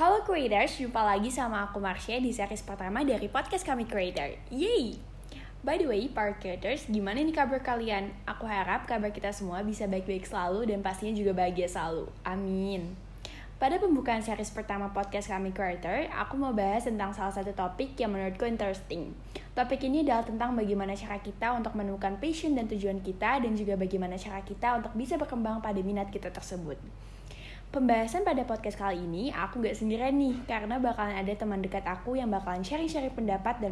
Halo creators, jumpa lagi sama aku Marsha di series pertama dari podcast kami creator. Yeay! By the way, para creators, gimana nih kabar kalian? Aku harap kabar kita semua bisa baik-baik selalu dan pastinya juga bahagia selalu. Amin. Pada pembukaan series pertama podcast kami creator, aku mau bahas tentang salah satu topik yang menurutku interesting. Topik ini adalah tentang bagaimana cara kita untuk menemukan passion dan tujuan kita dan juga bagaimana cara kita untuk bisa berkembang pada minat kita tersebut. Pembahasan pada podcast kali ini aku gak sendirian nih karena bakalan ada teman dekat aku yang bakalan sharing-sharing pendapat dan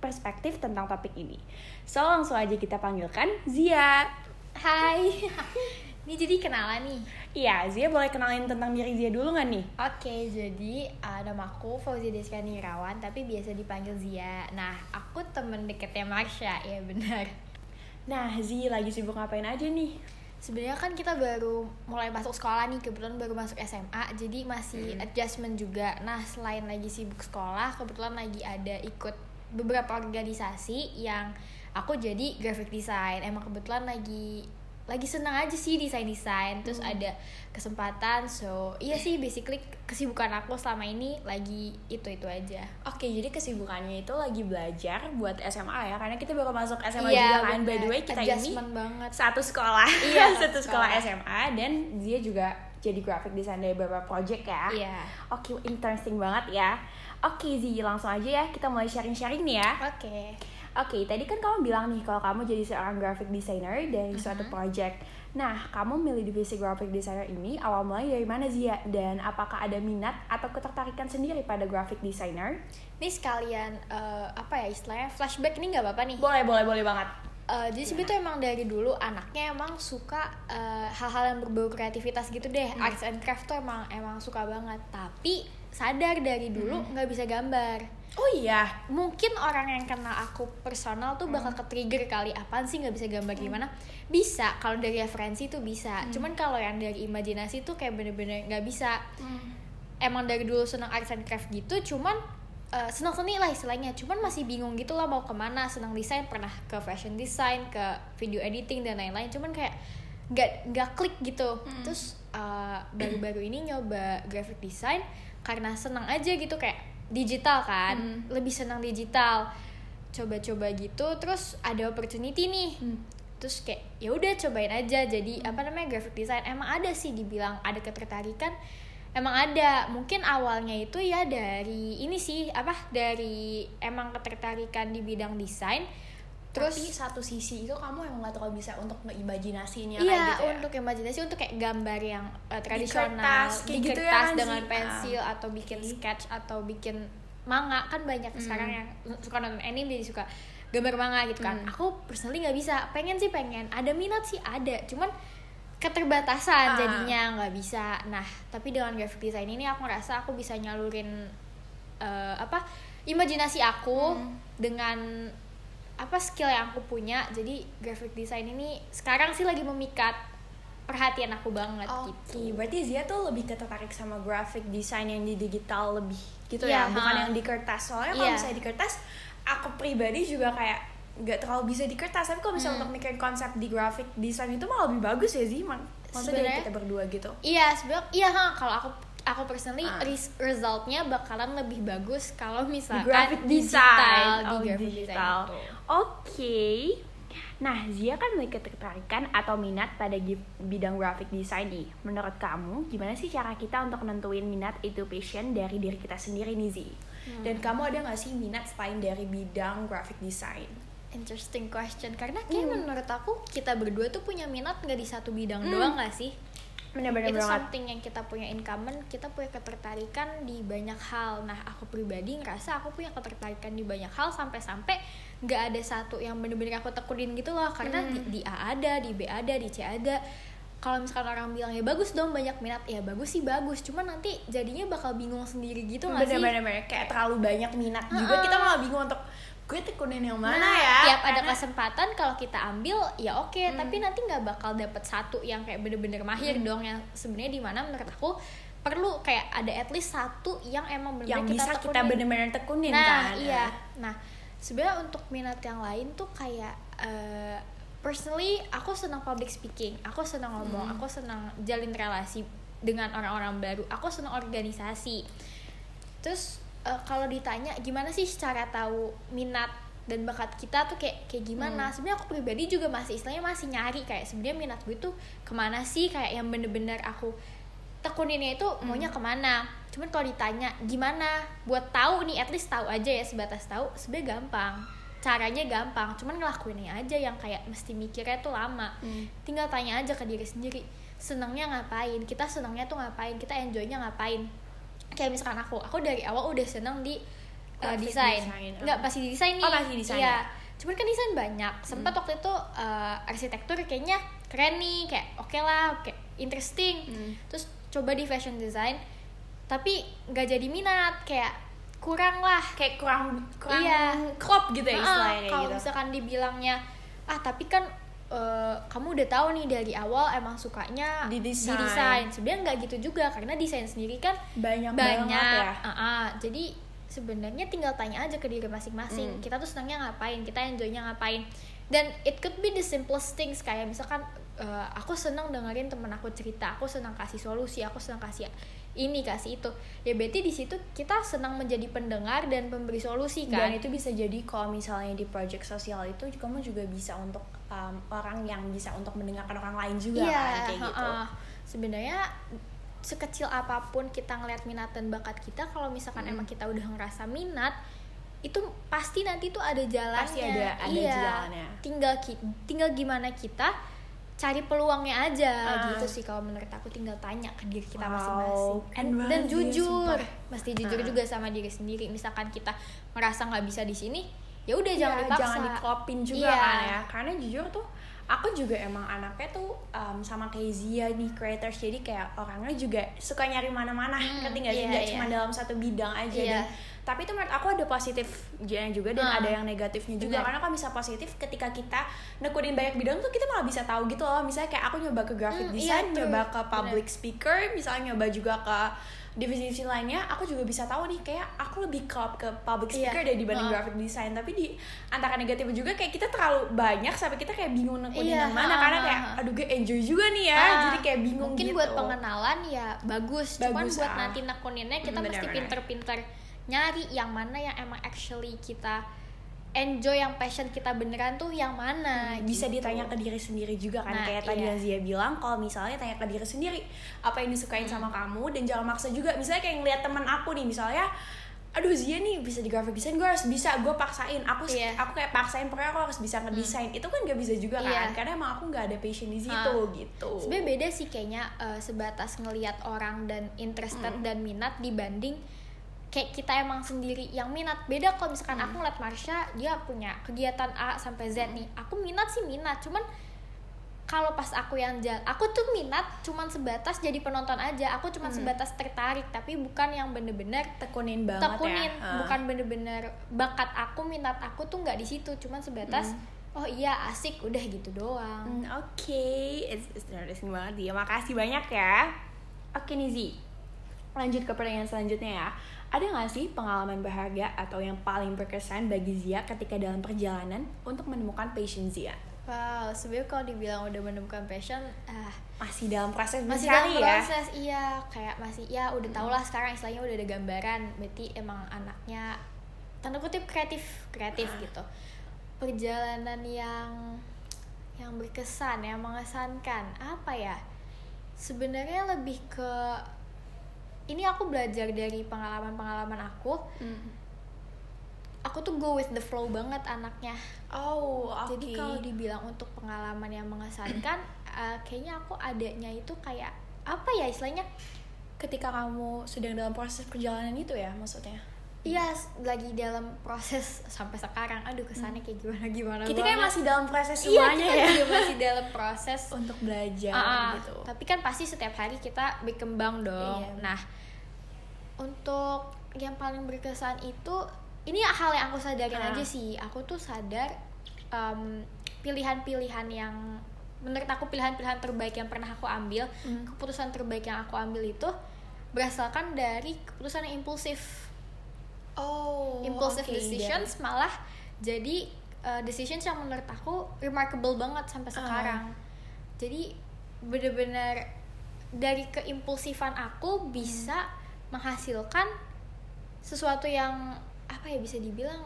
perspektif tentang topik ini. So langsung aja kita panggilkan Zia. Hai. Ini jadi kenalan nih. Iya, Zia boleh kenalin tentang diri Zia dulu gak nih? Oke, jadi uh, nama aku Fauzi Deska Nirawan, tapi biasa dipanggil Zia. Nah, aku temen deketnya Marsha, ya benar. Nah, Zia lagi sibuk ngapain aja nih? Sebenarnya kan kita baru mulai masuk sekolah nih kebetulan baru masuk SMA jadi masih hmm. adjustment juga nah selain lagi sibuk sekolah kebetulan lagi ada ikut beberapa organisasi yang aku jadi graphic design emang kebetulan lagi lagi senang aja sih desain desain terus hmm. ada kesempatan so iya sih basically kesibukan aku selama ini lagi itu itu aja. Oke jadi kesibukannya itu lagi belajar buat SMA ya karena kita baru masuk SMA iya, juga kan. by the way kita ini banget. satu sekolah. Iya satu sekolah. sekolah. SMA dan dia juga jadi graphic design dari beberapa project ya. Iya. Oke interesting banget ya. Oke Zi langsung aja ya kita mulai sharing sharing nih ya. Oke Oke, okay, tadi kan kamu bilang nih kalau kamu jadi seorang graphic designer dari uh -huh. suatu project. Nah, kamu milih divisi graphic designer ini awal mulai dari mana Zia? Dan apakah ada minat atau ketertarikan sendiri pada graphic designer? Ini sekalian uh, apa ya istilahnya flashback ini nggak apa-apa nih? Boleh, boleh, boleh banget. Uh, jadi sebetulnya emang dari dulu anaknya emang suka hal hal-hal yang berbau kreativitas gitu deh. Hmm. Arts and craft tuh emang emang suka banget. Tapi sadar dari dulu hmm. nggak hmm. bisa gambar Oh iya, mungkin orang yang kenal aku personal tuh bakal hmm. ke-trigger kali apaan sih nggak bisa gambar hmm. gimana? Bisa, kalau dari referensi tuh bisa. Hmm. Cuman kalau yang dari imajinasi tuh kayak bener-bener nggak bisa. Hmm. Emang dari dulu senang arts and craft gitu, cuman uh, senang seni lah istilahnya. Cuman masih bingung gitu lah mau ke mana. Senang desain pernah ke fashion design, ke video editing dan lain-lain. Cuman kayak nggak nggak klik gitu. Hmm. Terus uh, baru-baru ini nyoba graphic design karena senang aja gitu kayak digital kan hmm. lebih senang digital coba-coba gitu terus ada opportunity nih hmm. terus kayak ya udah cobain aja jadi hmm. apa namanya graphic design emang ada sih dibilang ada ketertarikan emang ada mungkin awalnya itu ya dari ini sih apa dari emang ketertarikan di bidang desain terus tapi satu sisi itu kamu emang gak terlalu bisa untuk ngeimajinasinya iya, kayak gitu ya untuk imajinasi untuk kayak gambar yang uh, tradisional di kertas, di gitu ya kertas ya, dengan sih? pensil ah. atau bikin sketch atau bikin manga kan banyak hmm. sekarang yang suka nonton anime jadi suka gambar manga gitu kan hmm. aku personally nggak bisa pengen sih pengen ada minat sih ada cuman keterbatasan ah. jadinya nggak bisa nah tapi dengan graphic design ini aku ngerasa aku bisa nyalurin uh, apa imajinasi aku hmm. dengan apa skill yang aku punya jadi graphic design ini sekarang sih lagi memikat perhatian aku banget okay. gitu. Berarti Zia tuh lebih tertarik sama graphic design yang di digital lebih gitu yeah, ya, bukan yang di kertas. Soalnya kalau yeah. misalnya di kertas, aku pribadi juga kayak nggak terlalu bisa di kertas. Tapi kalau misalnya hmm. untuk mikirin konsep di graphic design itu malah lebih bagus ya sih, maksudnya kita berdua gitu. Iya, sebenarnya iya kalau aku aku personally uh. resultnya bakalan lebih bagus kalau misalkan graphic design di graphic digital. Oke. Okay. Nah, Zia kan memiliki ketertarikan atau minat pada bidang graphic design nih. Menurut kamu, gimana sih cara kita untuk nentuin minat itu passion dari diri kita sendiri nih, Zi? Hmm. Dan kamu ada gak sih minat selain dari bidang graphic design? Interesting question, karena kayak hmm. menurut aku kita berdua tuh punya minat gak di satu bidang hmm. doang gak sih? Bener-bener itu banget. something yang kita punya in common kita punya ketertarikan di banyak hal. Nah aku pribadi ngerasa aku punya ketertarikan di banyak hal sampai-sampai nggak ada satu yang bener-bener aku tekunin gitu loh. Karena hmm. di, di A ada di B ada di C ada. Kalau misalkan orang bilang ya bagus dong banyak minat. Ya bagus sih bagus. Cuma nanti jadinya bakal bingung sendiri gitu nggak sih? Bener-bener kayak terlalu banyak minat juga. Kita malah bingung untuk gue tekunin yang mana nah, ya tiap ada kesempatan kalau kita ambil ya oke okay, hmm. tapi nanti nggak bakal dapet satu yang kayak bener-bener mahir hmm. dong yang sebenarnya di mana menurut aku perlu kayak ada at least satu yang emang bener-bener yang kita bisa tekunin. kita bener-bener tekunin nah, kan iya nah sebenarnya untuk minat yang lain tuh kayak uh, personally aku senang public speaking aku senang ngomong hmm. aku senang jalin relasi dengan orang-orang baru aku senang organisasi terus uh, kalau ditanya gimana sih cara tahu minat dan bakat kita tuh kayak kayak gimana? Hmm. sebenarnya aku pribadi juga masih istilahnya masih nyari kayak sebenarnya minat gue tuh ke mana sih? Kayak yang bener-bener aku tekuninnya itu hmm. maunya ke mana? Cuman kalau ditanya gimana? Buat tahu nih at least tahu aja ya sebatas tahu sebenarnya gampang. Caranya gampang cuman ngelakuinnya aja yang kayak mesti mikirnya tuh lama. Hmm. tinggal tanya aja ke diri sendiri senangnya ngapain? Kita senangnya tuh ngapain? Kita enjoynya ngapain kayak misalkan aku aku dari awal udah seneng di uh, desain nggak pasti desain nih oh, masih desain iya. ya. cuman kan desain banyak sempat hmm. waktu itu uh, arsitektur kayaknya keren nih kayak oke okay lah kayak interesting hmm. terus coba di fashion design tapi nggak jadi minat kayak kurang lah kayak kurang kurang iya. klop gitu ya istilahnya uh, kalau gitu. misalkan dibilangnya ah tapi kan uh, kamu udah tahu nih dari awal emang sukanya di desain, di desain. sebenarnya nggak gitu juga karena desain sendiri kan banyak banyak ya. uh -uh. jadi sebenarnya tinggal tanya aja ke diri masing-masing hmm. kita tuh senangnya ngapain kita enjoynya ngapain dan it could be the simplest things kayak misalkan uh, aku senang dengerin temen aku cerita aku senang kasih solusi aku senang kasih ini kasih itu. Ya berarti di situ kita senang menjadi pendengar dan pemberi solusi kan? Dan itu bisa jadi kalau misalnya di project sosial itu kamu juga bisa untuk um, orang yang bisa untuk mendengarkan orang lain juga iya, kan? Kayak uh, gitu sebenarnya sekecil apa pun kita ngeliat minat dan bakat kita kalau misalkan hmm. emang kita udah ngerasa minat itu pasti nanti tuh ada jalannya. pasti ada ada iya, jalannya. Tinggal tinggal gimana kita cari peluangnya aja uh. gitu sih kalau menurut aku tinggal tanya ke diri kita masing-masing wow. dan jujur sumpah. mesti jujur uh. juga sama diri sendiri misalkan kita merasa nggak bisa di sini ya udah jangan iya, dipaksa jangan diklopin juga yeah. kan ya karena jujur tuh aku juga emang anaknya tuh um, sama kayak Zia nih creators jadi kayak orangnya juga suka nyari mana-mana hmm, ngerti gak sih yeah, nggak yeah. cuma dalam satu bidang aja yeah. dan tapi itu menurut aku ada positifnya juga dan hmm. ada yang negatifnya juga Bener. karena kalau bisa positif ketika kita nekunin banyak bidang tuh kita malah bisa tahu gitu loh misalnya kayak aku nyoba ke graphic hmm, design iya, nyoba ke public Bener. speaker misalnya nyoba juga ke divisi-divisi lainnya aku juga bisa tahu nih kayak aku lebih klop ke public iya. speaker yeah. deh dibanding uh. graphic design tapi di antara negatif juga kayak kita terlalu banyak sampai kita kayak bingung nekunin yeah. yang mana uh, karena kayak aduh gue enjoy juga nih ya uh, jadi kayak bingung mungkin gitu. buat pengenalan ya bagus, bagus cuman buat uh. nanti nekuninnya kita bener, mesti pinter-pinter nyari yang mana yang emang actually kita enjoy yang passion kita beneran tuh yang mana hmm, bisa gitu. ditanya ke diri sendiri juga kan nah, kayak iya. tadi yang Zia bilang kalau misalnya tanya ke diri sendiri apa yang disukain hmm. sama kamu dan jangan maksa juga misalnya kayak ngeliat teman aku nih misalnya aduh Zia nih bisa di graphic design gue harus bisa gue paksain aku yeah. aku kayak paksain pokoknya aku harus bisa ngedesain hmm. itu kan gak bisa juga kan yeah. karena emang aku nggak ada passion di situ uh. gitu sebenarnya beda sih kayaknya uh, sebatas ngelihat orang dan interested hmm. dan minat dibanding kayak kita emang sendiri yang minat beda kalau misalkan hmm. aku ngeliat Marsha dia punya kegiatan A sampai Z nih aku minat sih minat cuman kalau pas aku yang jalan aku tuh minat cuman sebatas jadi penonton aja aku cuman hmm. sebatas tertarik tapi bukan yang bener-bener tekunin banget ya. tekunin ya. uh. bukan bener-bener bakat aku minat aku tuh nggak di situ cuman sebatas hmm. oh iya asik udah gitu doang hmm, oke okay. it's, it's interesting banget dia makasih banyak ya oke okay, Nizi lanjut ke pertanyaan selanjutnya ya ada nggak sih pengalaman berharga atau yang paling berkesan bagi Zia ketika dalam perjalanan untuk menemukan passion Zia? Wow, sebenarnya kalau dibilang udah menemukan passion, ah masih dalam proses masih dalam ya? proses iya kayak masih ya udah tau lah sekarang istilahnya udah ada gambaran, berarti emang anaknya tanda kutip kreatif kreatif uh. gitu. Perjalanan yang yang berkesan, yang mengesankan apa ya? Sebenarnya lebih ke ini aku belajar dari pengalaman-pengalaman aku mm. aku tuh go with the flow banget anaknya oh okay. jadi kalau dibilang untuk pengalaman yang mengesankan uh, kayaknya aku adanya itu kayak apa ya istilahnya ketika kamu sedang dalam proses perjalanan itu ya maksudnya Iya, lagi dalam proses sampai sekarang. Aduh, kesannya kayak gimana gimana. Kita kan masih dalam proses iya, semuanya iya, ya. masih dalam proses untuk belajar uh, gitu. Tapi kan pasti setiap hari kita berkembang dong. Iya. Nah, untuk yang paling berkesan itu ini hal yang aku sadarin uh. aja sih. Aku tuh sadar um, pilihan-pilihan yang menurut aku pilihan-pilihan terbaik yang pernah aku ambil, mm. keputusan terbaik yang aku ambil itu berasalkan dari keputusan yang impulsif oh impulsive okay, decisions yeah. malah jadi uh, decisions yang menurut aku remarkable banget sampai uh. sekarang jadi bener-bener dari keimpulsifan aku bisa hmm. menghasilkan sesuatu yang apa ya bisa dibilang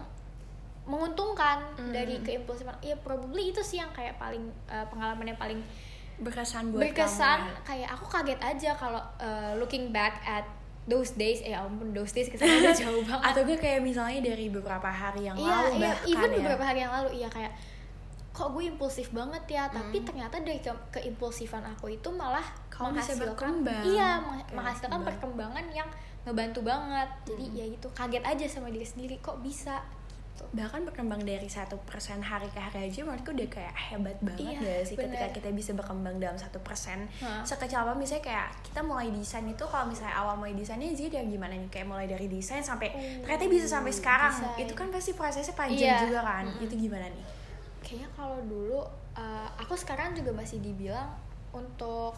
menguntungkan Hmm. dari keimpulsifan ya probably itu sih yang kayak paling uh, pengalaman yang paling berkesan buat berkesan kamu ya? kayak aku kaget aja kalau uh, looking back at those days eh ampun those days ke sana udah jauh banget atau gue kayak misalnya dari beberapa hari yang iya lalu iya bahkan even ya beberapa hari yang lalu iya kayak kok gue impulsif banget ya Hmm. tapi ternyata dari ke keimpulsifan aku itu malah bisa menghasilkan iya menghasilkan berkembang. perkembangan yang ngebantu banget jadi Hmm. ya gitu kaget aja sama diri sendiri kok bisa gitu. Bahkan berkembang dari satu persen hari ke hari aja menurutku udah kayak hebat banget Iya, gak sih ketika bener. kita bisa berkembang dalam satu persen. Sekecil apa misalnya kayak kita mulai desain itu kalau misalnya awal mulai desainnya sih dari gimana nih? Kayak mulai dari desain sampai Oh, ternyata bisa sampai sekarang. Desain. itu kan pasti prosesnya panjang Iya. juga kan. Itu gimana nih? Kayaknya kalau dulu uh, aku sekarang juga masih dibilang untuk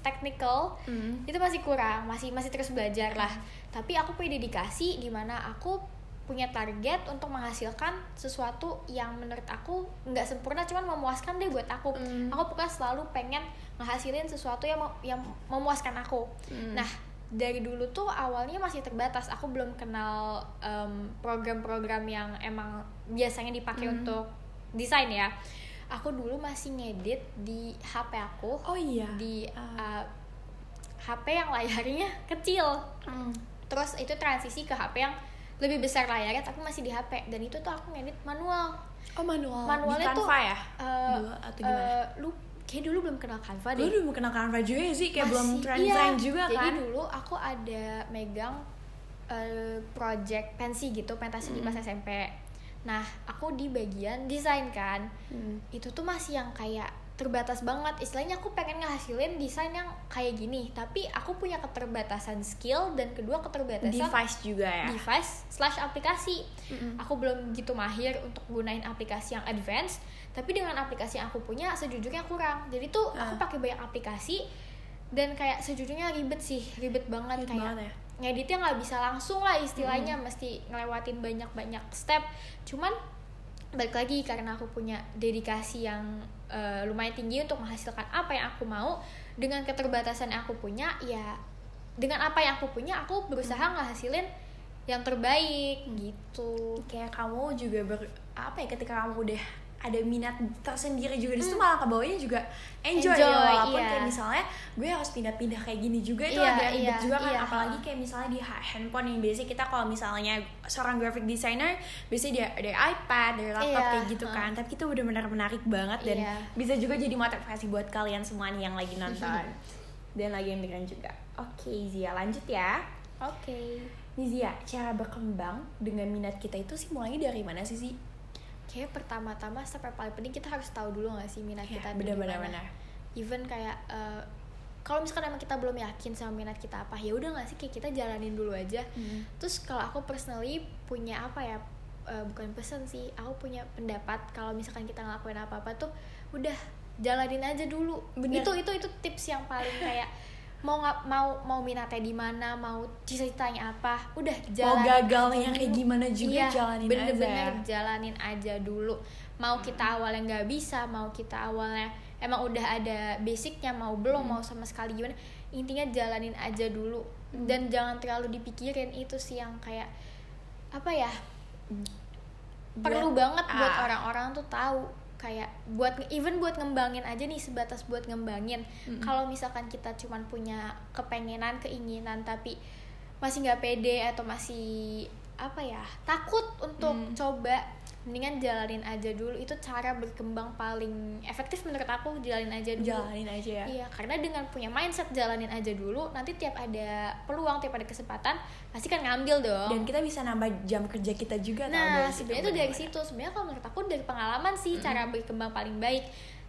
technical Mm. itu masih kurang masih masih terus belajar lah. Tapi aku punya dedikasi di mana aku punya target untuk menghasilkan sesuatu yang menurut aku nggak sempurna cuman memuaskan deh buat aku Mm. aku pokoknya selalu pengen ngehasilin sesuatu yang yang memuaskan aku Mm. nah dari dulu tuh awalnya masih terbatas aku belum kenal em, program-program yang emang biasanya dipakai Mm. untuk desain ya aku dulu masih ngedit di HP aku oh iya di Ah. uh, HP yang layarnya kecil Mm. terus itu transisi ke HP yang lebih besar layarnya tapi masih di HP dan itu tuh aku ngedit manual. Oh manual? Manualnya di tuh, Canva ya? Eh, Dulu atau gimana? eh, lu kayak dulu belum kenal Canva deh. Udah mau kenal Canva juga ya sih? Kayak belum Masih- tren-tren iya. juga jadi kan? dulu aku ada megang eh, project pensi gitu pentas di pas SMP nah aku di bagian desain kan. Mm. itu tuh masih yang kayak terbatas banget. Istilahnya aku pengen ngehasilin desain yang kayak gini. Tapi aku punya keterbatasan skill dan kedua keterbatasan device juga ya? device slash aplikasi. Mm-mm. aku belum gitu mahir untuk gunain aplikasi yang advance tapi dengan aplikasi yang aku punya sejujurnya kurang. Jadi tuh aku Ah. pakai banyak aplikasi dan kayak sejujurnya ribet sih ribet banget Ribet kayak banget ya? ngeditnya nggak bisa langsung lah istilahnya mesti ngelewatin banyak banyak step. Cuman balik lagi karena aku punya dedikasi yang eh, lumayan tinggi untuk menghasilkan apa yang aku mau. Dengan keterbatasan yang aku punya ya dengan apa yang aku punya aku berusaha ngehasilin yang terbaik gitu. Kayak kamu juga ber apa ya ketika kamu udah ada minat tersendiri juga di situ malah kebawanya juga enjoy, Hmm. Enjoy, ya walaupun iya. kayak misalnya gue harus pindah-pindah kayak gini juga itu Iya, agak ribet iya, juga kan iya. apalagi kayak misalnya di ha- handphone yang biasa kita kalau misalnya seorang graphic designer biasanya dia dari iPad dari laptop Iya, kayak gitu kan tapi itu benar-benar menarik banget dan Iya. bisa juga jadi motivasi buat kalian semua nih yang lagi nonton dan lagi yang dengerin juga oke Zia lanjut ya oke Nih Zia, cara berkembang dengan minat kita itu sih mulainya dari mana sih sih? Kayak pertama-tama step yang paling penting kita harus tahu dulu gak sih minat Ya, kita benar-benar mana. benar. even kayak eh, kalau misalkan emang kita belum yakin sama minat kita apa ya udah gak sih kayak kita jalanin dulu aja Hmm. terus kalau aku personally punya apa ya eh, bukan pesan sih aku punya pendapat kalau misalkan kita ngelakuin apa apa tuh udah jalanin aja dulu Bener. itu itu itu tips yang paling kayak mau nggak mau mau minatnya di mana mau cita-citanya apa udah Mau jalanin gagalnya kayak gimana juga Iya, jalanin bener-bener aja. jalanin aja dulu. Mau kita awalnya nggak bisa mau kita awalnya emang udah ada basicnya mau belum mau sama sekali gimana intinya jalanin aja dulu. Dan jangan terlalu dipikirin itu sih yang kayak apa ya perlu Buat- banget buat orang-orang tuh tahu kayak buat even buat ngembangin aja nih sebatas buat ngembangin kalau misalkan kita cuman punya kepengenan keinginan tapi masih nggak pede atau masih apa ya takut untuk Mm. coba mendingan jalanin aja dulu itu cara berkembang paling efektif menurut aku jalanin aja dulu Jalanin aja ya. Iya, karena dengan punya mindset jalanin aja dulu, nanti tiap ada peluang, tiap ada kesempatan, pasti kan ngambil dong. Dan kita bisa nambah jam kerja kita juga nah, sebenarnya itu dari situ. Sebenarnya kalau menurut aku dari pengalaman sih cara berkembang paling baik.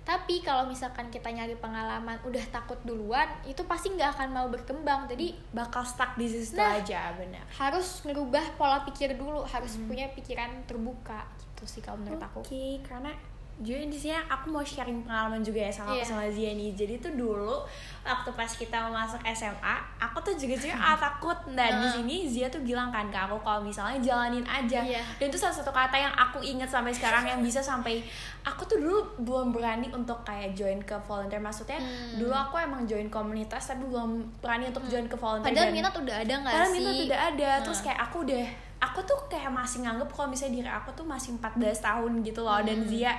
Tapi kalau misalkan kita nyari pengalaman udah takut duluan, itu pasti nggak akan mau berkembang. Jadi bakal stuck di situ Nah. aja benar. harus ngerubah pola pikir dulu, harus punya pikiran terbuka gitu sih kalau menurut aku. Oke, karena jadi di sini aku mau sharing pengalaman juga ya sama Iya. aku sama Zia nih. Jadi tuh dulu waktu pas kita mau masuk SMA, aku tuh juga juga ah, takut. Nah di sini Zia tuh bilang kan ke aku kalau misalnya jalanin aja. Iya. Dan itu salah satu kata yang aku inget sampai sekarang yang bisa sampai aku tuh dulu belum berani untuk kayak join ke volunteer. Maksudnya Hmm. dulu aku emang join komunitas tapi belum berani untuk join ke volunteer. Padahal minat udah ada nggak Padahal sih? minat udah ada terus Nah. kayak aku udah aku tuh kayak masih nganggep kalau misalnya diri aku tuh masih 14 tahun gitu loh dan Hmm. Zia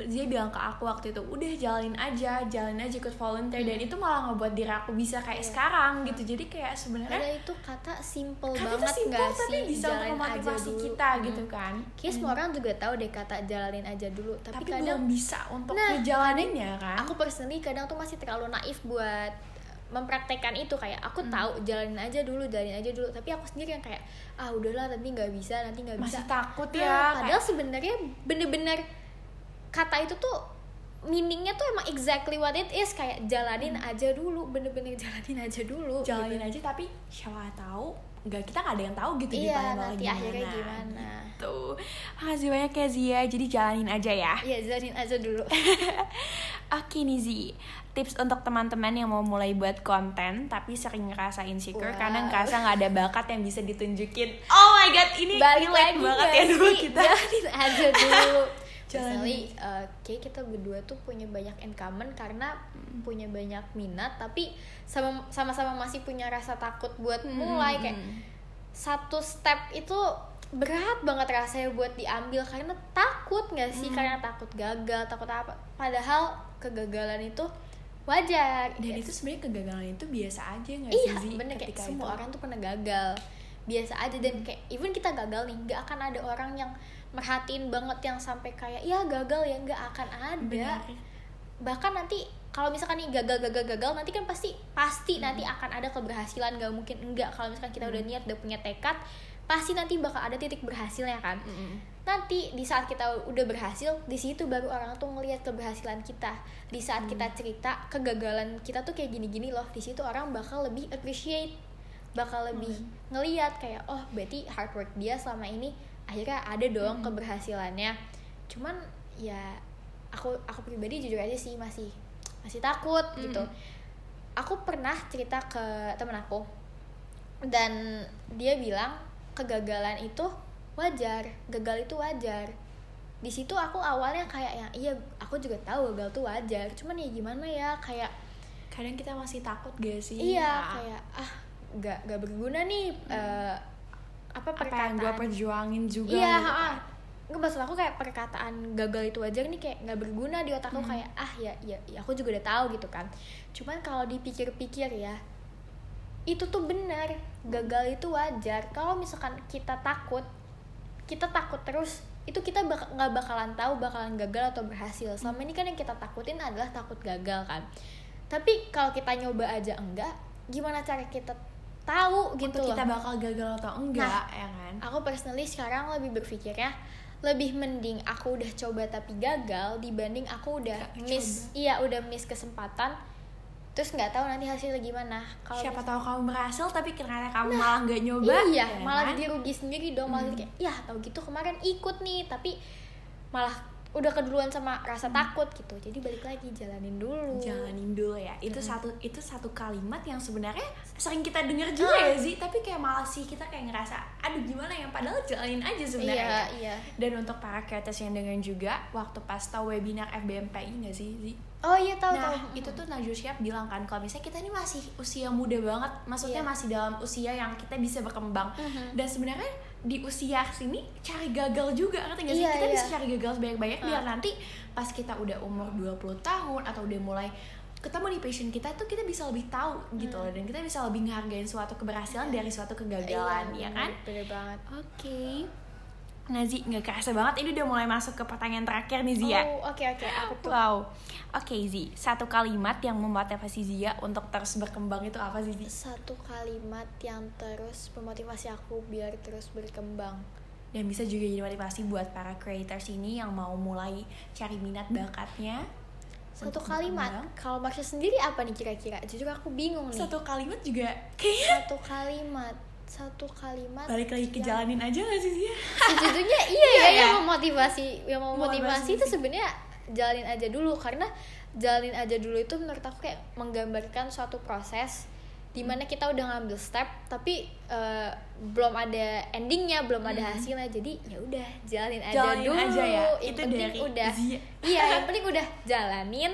Zia bilang ke aku waktu itu udah jalanin aja jalanin aja ikut volunteer dan itu malah ngebuat diri aku bisa kayak Hmm. Iya. sekarang gitu jadi kayak sebenarnya Padahal itu kata simple kata banget simpel nggak tapi sih? bisa Jalanin aja memotivasi dulu. kita Hmm. gitu kan Kayaknya semua orang juga tahu deh kata jalanin aja dulu, tapi, tapi, kadang belum bisa untuk Nah, ngejalaninnya kan aku personally kadang tuh masih terlalu naif buat mempraktekkan itu kayak aku Hmm. tahu jalanin aja dulu jalanin aja dulu tapi aku sendiri yang kayak ah udahlah nanti nggak bisa nanti nggak bisa masih takut Nah, ya padahal sebenarnya bener-bener kata itu tuh meaningnya tuh emang exactly what it is kayak jalanin aja dulu bener-bener jalanin aja dulu jalanin gitu. aja tapi siapa tahu nggak kita nggak ada yang tahu gitu di iya bakal nanti akhirnya gimana Tuh, makasih banyak ya Zia. Jadi jalanin aja ya. iya jalanin aja dulu Oke nih Zi, tips untuk teman-teman yang mau mulai buat konten tapi sering ngerasa insecure Wow. karena ngerasa nggak ada bakat yang bisa ditunjukin. Oh my god, ini balik relate banget ya dulu kita. jalanin aja dulu Personally, uh, kayak kita berdua tuh punya banyak in common karena Hmm. punya banyak minat tapi sama sama-sama masih punya rasa takut buat Hmm, mulai kayak satu step itu berat banget rasanya buat diambil karena takut nggak sih? Hmm. karena takut gagal takut apa. Padahal kegagalan itu wajar. Dan itu sebenarnya kegagalan itu biasa aja nggak iya sih bener. Kayak semua itu? orang tuh pernah gagal. Biasa aja. Dan kayak even kita gagal nih nggak akan ada orang yang merhatiin banget yang sampai kayak ya gagal ya. Nggak akan ada. Benar. bahkan nanti kalau misalkan nih gagal gagal gagal nanti kan pasti pasti nanti akan ada keberhasilan. Nggak mungkin enggak kalau misalkan kita udah niat udah punya tekad pasti nanti bakal ada titik berhasilnya kan. Mm-mm. nanti di saat kita udah berhasil di situ baru orang tuh ngelihat keberhasilan kita. Di saat kita cerita kegagalan kita tuh kayak gini-gini loh. Di situ orang bakal lebih appreciate bakal lebih ngelihat kayak oh berarti hard work dia selama ini akhirnya ada dong keberhasilannya. Cuman ya aku aku pribadi jujur aja sih masih masih takut gitu. Aku pernah cerita ke temen aku dan dia bilang kegagalan itu wajar gagal itu wajar. Di situ aku awalnya kayak yang iya aku juga tahu gagal tuh wajar. Cuman ya gimana ya kayak Kadang kita masih takut gak sih? iya Ah, kayak ah nggak nggak berguna nih eh, apa apa yang perkataan? gue perjuangin juga iya gitu. kan. nggak maksud aku kayak perkataan gagal itu wajar nih kayak nggak berguna di otakku Hmm. kayak ah ya, ya ya aku juga udah tahu gitu kan. Cuman kalau dipikir-pikir ya itu tuh benar. Gagal itu wajar. Kalau misalkan kita takut kita takut terus itu kita bak- bakalan tahu bakalan gagal atau berhasil. Selama ini kan yang kita takutin adalah takut gagal kan. Tapi kalau kita nyoba aja enggak gimana cara kita tahu gitu Untuk loh kita bakal gagal atau enggak ya kan? aku personally sekarang lebih berpikirnya lebih mending aku udah coba tapi gagal dibanding aku udah Nggak miss iya udah miss kesempatan terus nggak tahu nanti hasilnya gimana kalau Siapa tahu kamu berhasil tapi ternyata kamu malah nggak nyoba. iya ya malah kan? rugi sendiri dong malah kayak ya tahu gitu kemarin ikut nih tapi malah udah keduluan sama rasa takut gitu. Jadi balik lagi jalanin dulu. Jalanin dulu ya. Itu satu itu satu kalimat yang sebenarnya sering kita dengar juga ya sih tapi kayak malah sih kita kayak ngerasa aduh gimana ya? Padahal jalanin aja sebenarnya. Iya iya. Dan untuk para creators yang dengar juga waktu pas tahu webinar FBMPI nggak sih Zi? oh iya tahu nah tahu itu tuh Najwa Shihab bilang kan kalau misalnya kita ini masih usia muda banget maksudnya Iya. masih dalam usia yang kita bisa berkembang. Mhm. dan sebenarnya di usia sini cari gagal juga ngerti gak sih Iya, kita iya. bisa cari gagal sebanyak-banyak biar Ah. nanti pas kita udah umur 20 tahun atau udah mulai ketemu di passion kita tuh kita bisa lebih tahu gitu Hmm. loh dan kita bisa lebih ngehargain suatu keberhasilan dari suatu kegagalan ya Iya, kan bener banget oke Nah Zi, nggak kerasa banget. Ini udah mulai masuk ke pertanyaan terakhir nih Zia. Oh oke oke. Apa tuh? Wow. Oke Zi, satu kalimat yang memotivasi Zia untuk terus berkembang itu apa sih Zi? satu kalimat yang terus memotivasi aku biar terus berkembang. Dan bisa juga jadi motivasi buat para creators ini yang mau mulai cari minat bakatnya. satu kalimat. berkembang. kalau Marsha sendiri apa nih kira-kira? Jujur aku bingung nih. Satu kalimat juga kayak satu kalimat satu kalimat balik lagi ke yang- jalanin aja gak sih Zia? sejujurnya iya Iya ya ya? yang memotivasi yang memotivasi Memotivasi itu sebenarnya jalanin aja dulu karena jalanin aja dulu itu menurut aku kayak menggambarkan suatu proses di mana kita udah ngambil step tapi eh, belum ada endingnya belum ada hasilnya jadi ya udah jalanin aja Hmm. Jalanin dulu aja ya? yang Itu penting dari udah Zia. iya yang penting udah jalanin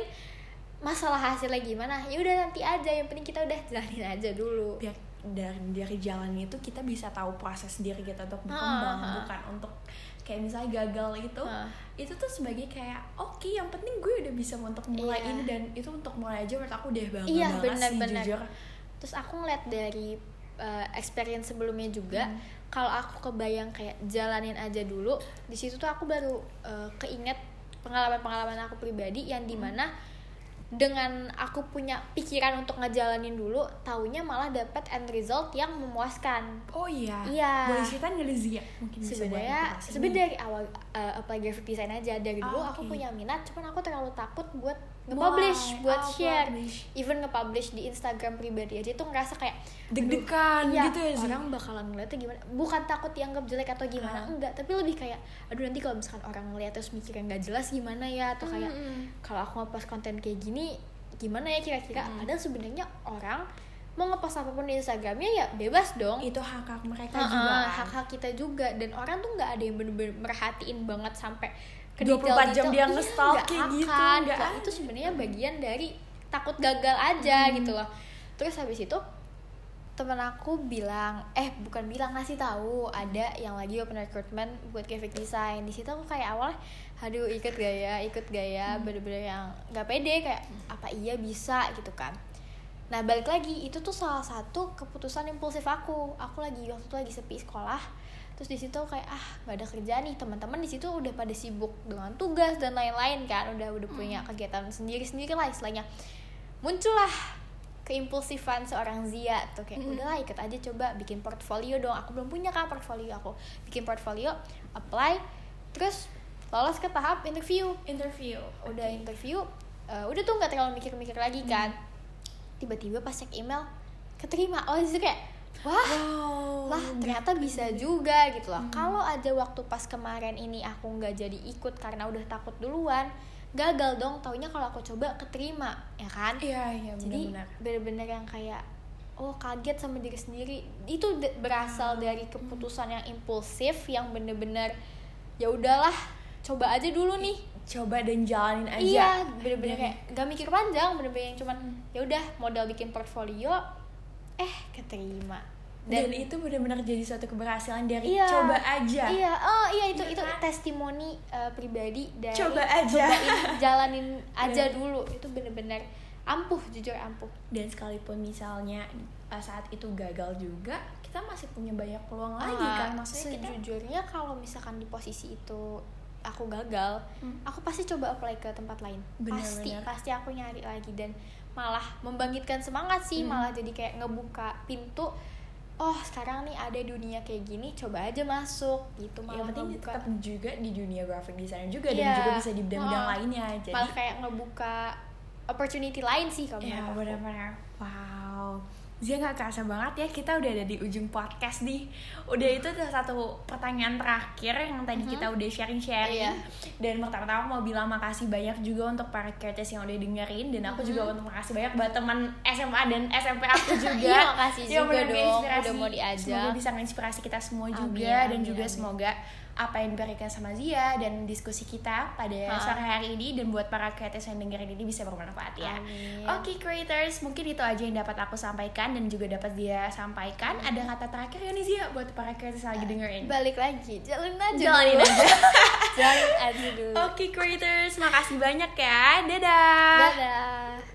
masalah hasilnya gimana ya udah nanti aja yang penting kita udah jalanin aja dulu biar dari dari jalan itu kita bisa tahu proses diri kita untuk Ah, berkembang ah. bukan untuk kayak misalnya gagal itu Ah. itu tuh sebagai kayak oke yang penting gue udah bisa untuk mulai Iya. ini dan itu untuk mulai aja menurut aku udah bangga Iya, banget sih benar-benar. jujur terus aku ngeliat dari uh, experience sebelumnya juga Hmm. kalau aku kebayang kayak jalanin aja dulu di situ tuh aku baru uh, keinget pengalaman-pengalaman aku pribadi yang di mana dengan aku punya pikiran untuk ngejalanin dulu taunya malah dapat end result yang memuaskan. Oh iya? Iya. boleh cerita nggak Lizia mungkin sebenarnya sebenarnya dari awal uh, apply graphic design aja. Dari dulu Ah, aku oke. punya minat cuman aku terlalu takut buat nge-publish buat Ah, share publish. even nge-publish di Instagram pribadi aja tuh ngerasa kayak deg-degan Iya, gitu ya Zia orang bakalan ngeliatnya gimana bukan takut dianggap jelek atau gimana Ah. enggak tapi lebih kayak aduh nanti kalau misalkan orang ngeliat terus mikir yang nggak jelas gimana ya atau kayak Mm-mm. kalau aku ngepost konten kayak gini gimana ya kira-kira Mm. padahal sebenarnya orang mau ngepost apa pun di Instagramnya ya bebas dong itu hak hak mereka Ah, juga ah, kan. hak-hak kita juga dan orang tuh nggak ada yang bener-bener merhatiin banget sampai ke 24 jam dia Iya, nge-stalk nggak kayak gitu, akan. itu sebenarnya bagian dari takut gagal aja Hmm. gitu loh. Terus habis itu temen aku bilang eh bukan bilang ngasih tahu ada yang lagi open recruitment buat graphic design. Di situ aku kayak awalnya aduh ikut gak ya? Ikut gak ya? Hmm. bener-bener yang nggak pede kayak apa iya bisa? Gitu kan. Nah balik lagi itu tuh salah satu keputusan impulsif aku. Aku lagi waktu itu lagi sepi sekolah terus di situ kayak ah nggak ada kerjaan nih teman-teman di situ udah pada sibuk dengan tugas dan lain-lain kan udah udah punya kegiatan sendiri-sendiri lah istilahnya. Muncullah keimpulsifan seorang Zia tuh kayak Mm-mm. udahlah ikut aja coba bikin portfolio dong. Aku belum punya kan portfolio aku. Bikin portfolio apply terus lolos ke tahap interview. Interview udah interview eh, udah tuh nggak terlalu mikir-mikir lagi kan. Tiba-tiba pas cek email keterima oh itu kayak wah wow lah ternyata bisa juga gitu loh. Kalau aja waktu pas kemarin ini aku nggak jadi ikut karena udah takut duluan gagal dong. Taunya kalau aku coba keterima ya kan? Iya iya jadi benar-benar. bener-bener yang kayak oh kaget sama diri sendiri. Itu berasal dari keputusan yang impulsif yang bener-bener ya udahlah coba aja dulu nih. coba dan jalanin aja. Iya bener-bener Dan- kayak gak mikir panjang bener-bener yang cuman ya udah modal bikin portfolio eh keterima dan, itu benar-benar jadi suatu keberhasilan dari Iya. coba aja Iya, oh iya itu Iya itu kan? testimoni uh, pribadi dari Coba aja. cobain, jalanin aja Bener. dulu itu bener-bener ampuh jujur ampuh. dan sekalipun misalnya uh, saat itu gagal juga kita masih punya banyak peluang lagi Ah, kan maksudnya kita sejujurnya kalau misalkan di posisi itu aku gagal, Hmm. aku pasti coba apply ke tempat lain. Bener, pasti bener. pasti aku nyari lagi dan malah membangkitkan semangat sih, Hmm. malah jadi kayak ngebuka pintu. Oh sekarang nih ada dunia kayak gini, coba aja masuk gitu yang malah penting ngebuka. tetap juga di dunia graphic designer juga dan Iya. juga bisa di bidang-bidang Oh. lainnya jadi malah kayak ngebuka opportunity lain sih kalau ya benar-benar wow Zia nggak kerasa banget ya kita udah ada di ujung podcast nih. Udah itu udah satu pertanyaan terakhir yang tadi kita udah sharing-sharing. Iya. dan pertama-tama mau bilang makasih banyak juga untuk para creators yang udah dengerin. Dan aku juga untuk makasih banyak buat teman SMA dan SMP aku juga. Iya, makasih juga dong, udah mau diajak. semoga bisa menginspirasi kita semua Amin, juga dan amin, juga amin. semoga apa yang diberikan sama Zia dan diskusi kita pada Ha. sore hari ini dan buat para creators yang dengerin ini bisa bermanfaat ya. Oke creators, mungkin itu aja yang dapat aku sampaikan dan juga dapat dia sampaikan. Ada kata terakhir ya nih Zia buat para creators yang lagi dengerin. balik lagi jalanin aja Jalanin dulu. aja. jalanin aja dulu Oke creators, makasih banyak ya. Dadah. dadah